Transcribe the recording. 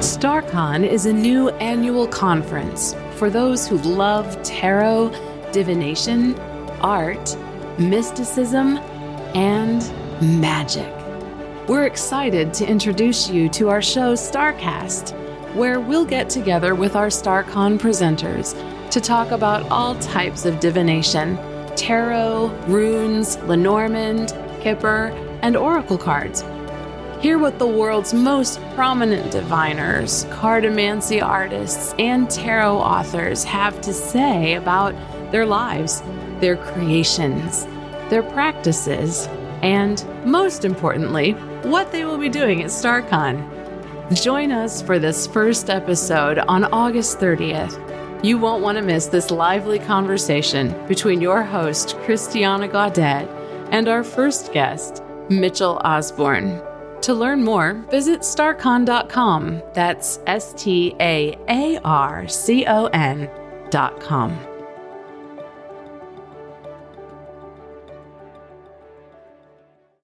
StaarCon is a new annual conference for those who love tarot, divination, art, mysticism, and magic. We're excited to introduce you to our show StaarCast, where we'll get together with our StaarCon presenters to talk about all types of divination tarot, runes, Lenormand, Kipper, and oracle cards Hear what the world's most prominent diviners, cartomancy artists, and tarot authors have to say about their lives, their creations, their practices, and most importantly, what they will be doing at StaarCon. Join us for this first episode on August 30th. You won't want to miss this lively conversation between your host, Christiana Gaudet, and our first guest, Mitchell Osborne. To learn more, visit staarcon.com. That's S T A A R C O N.com.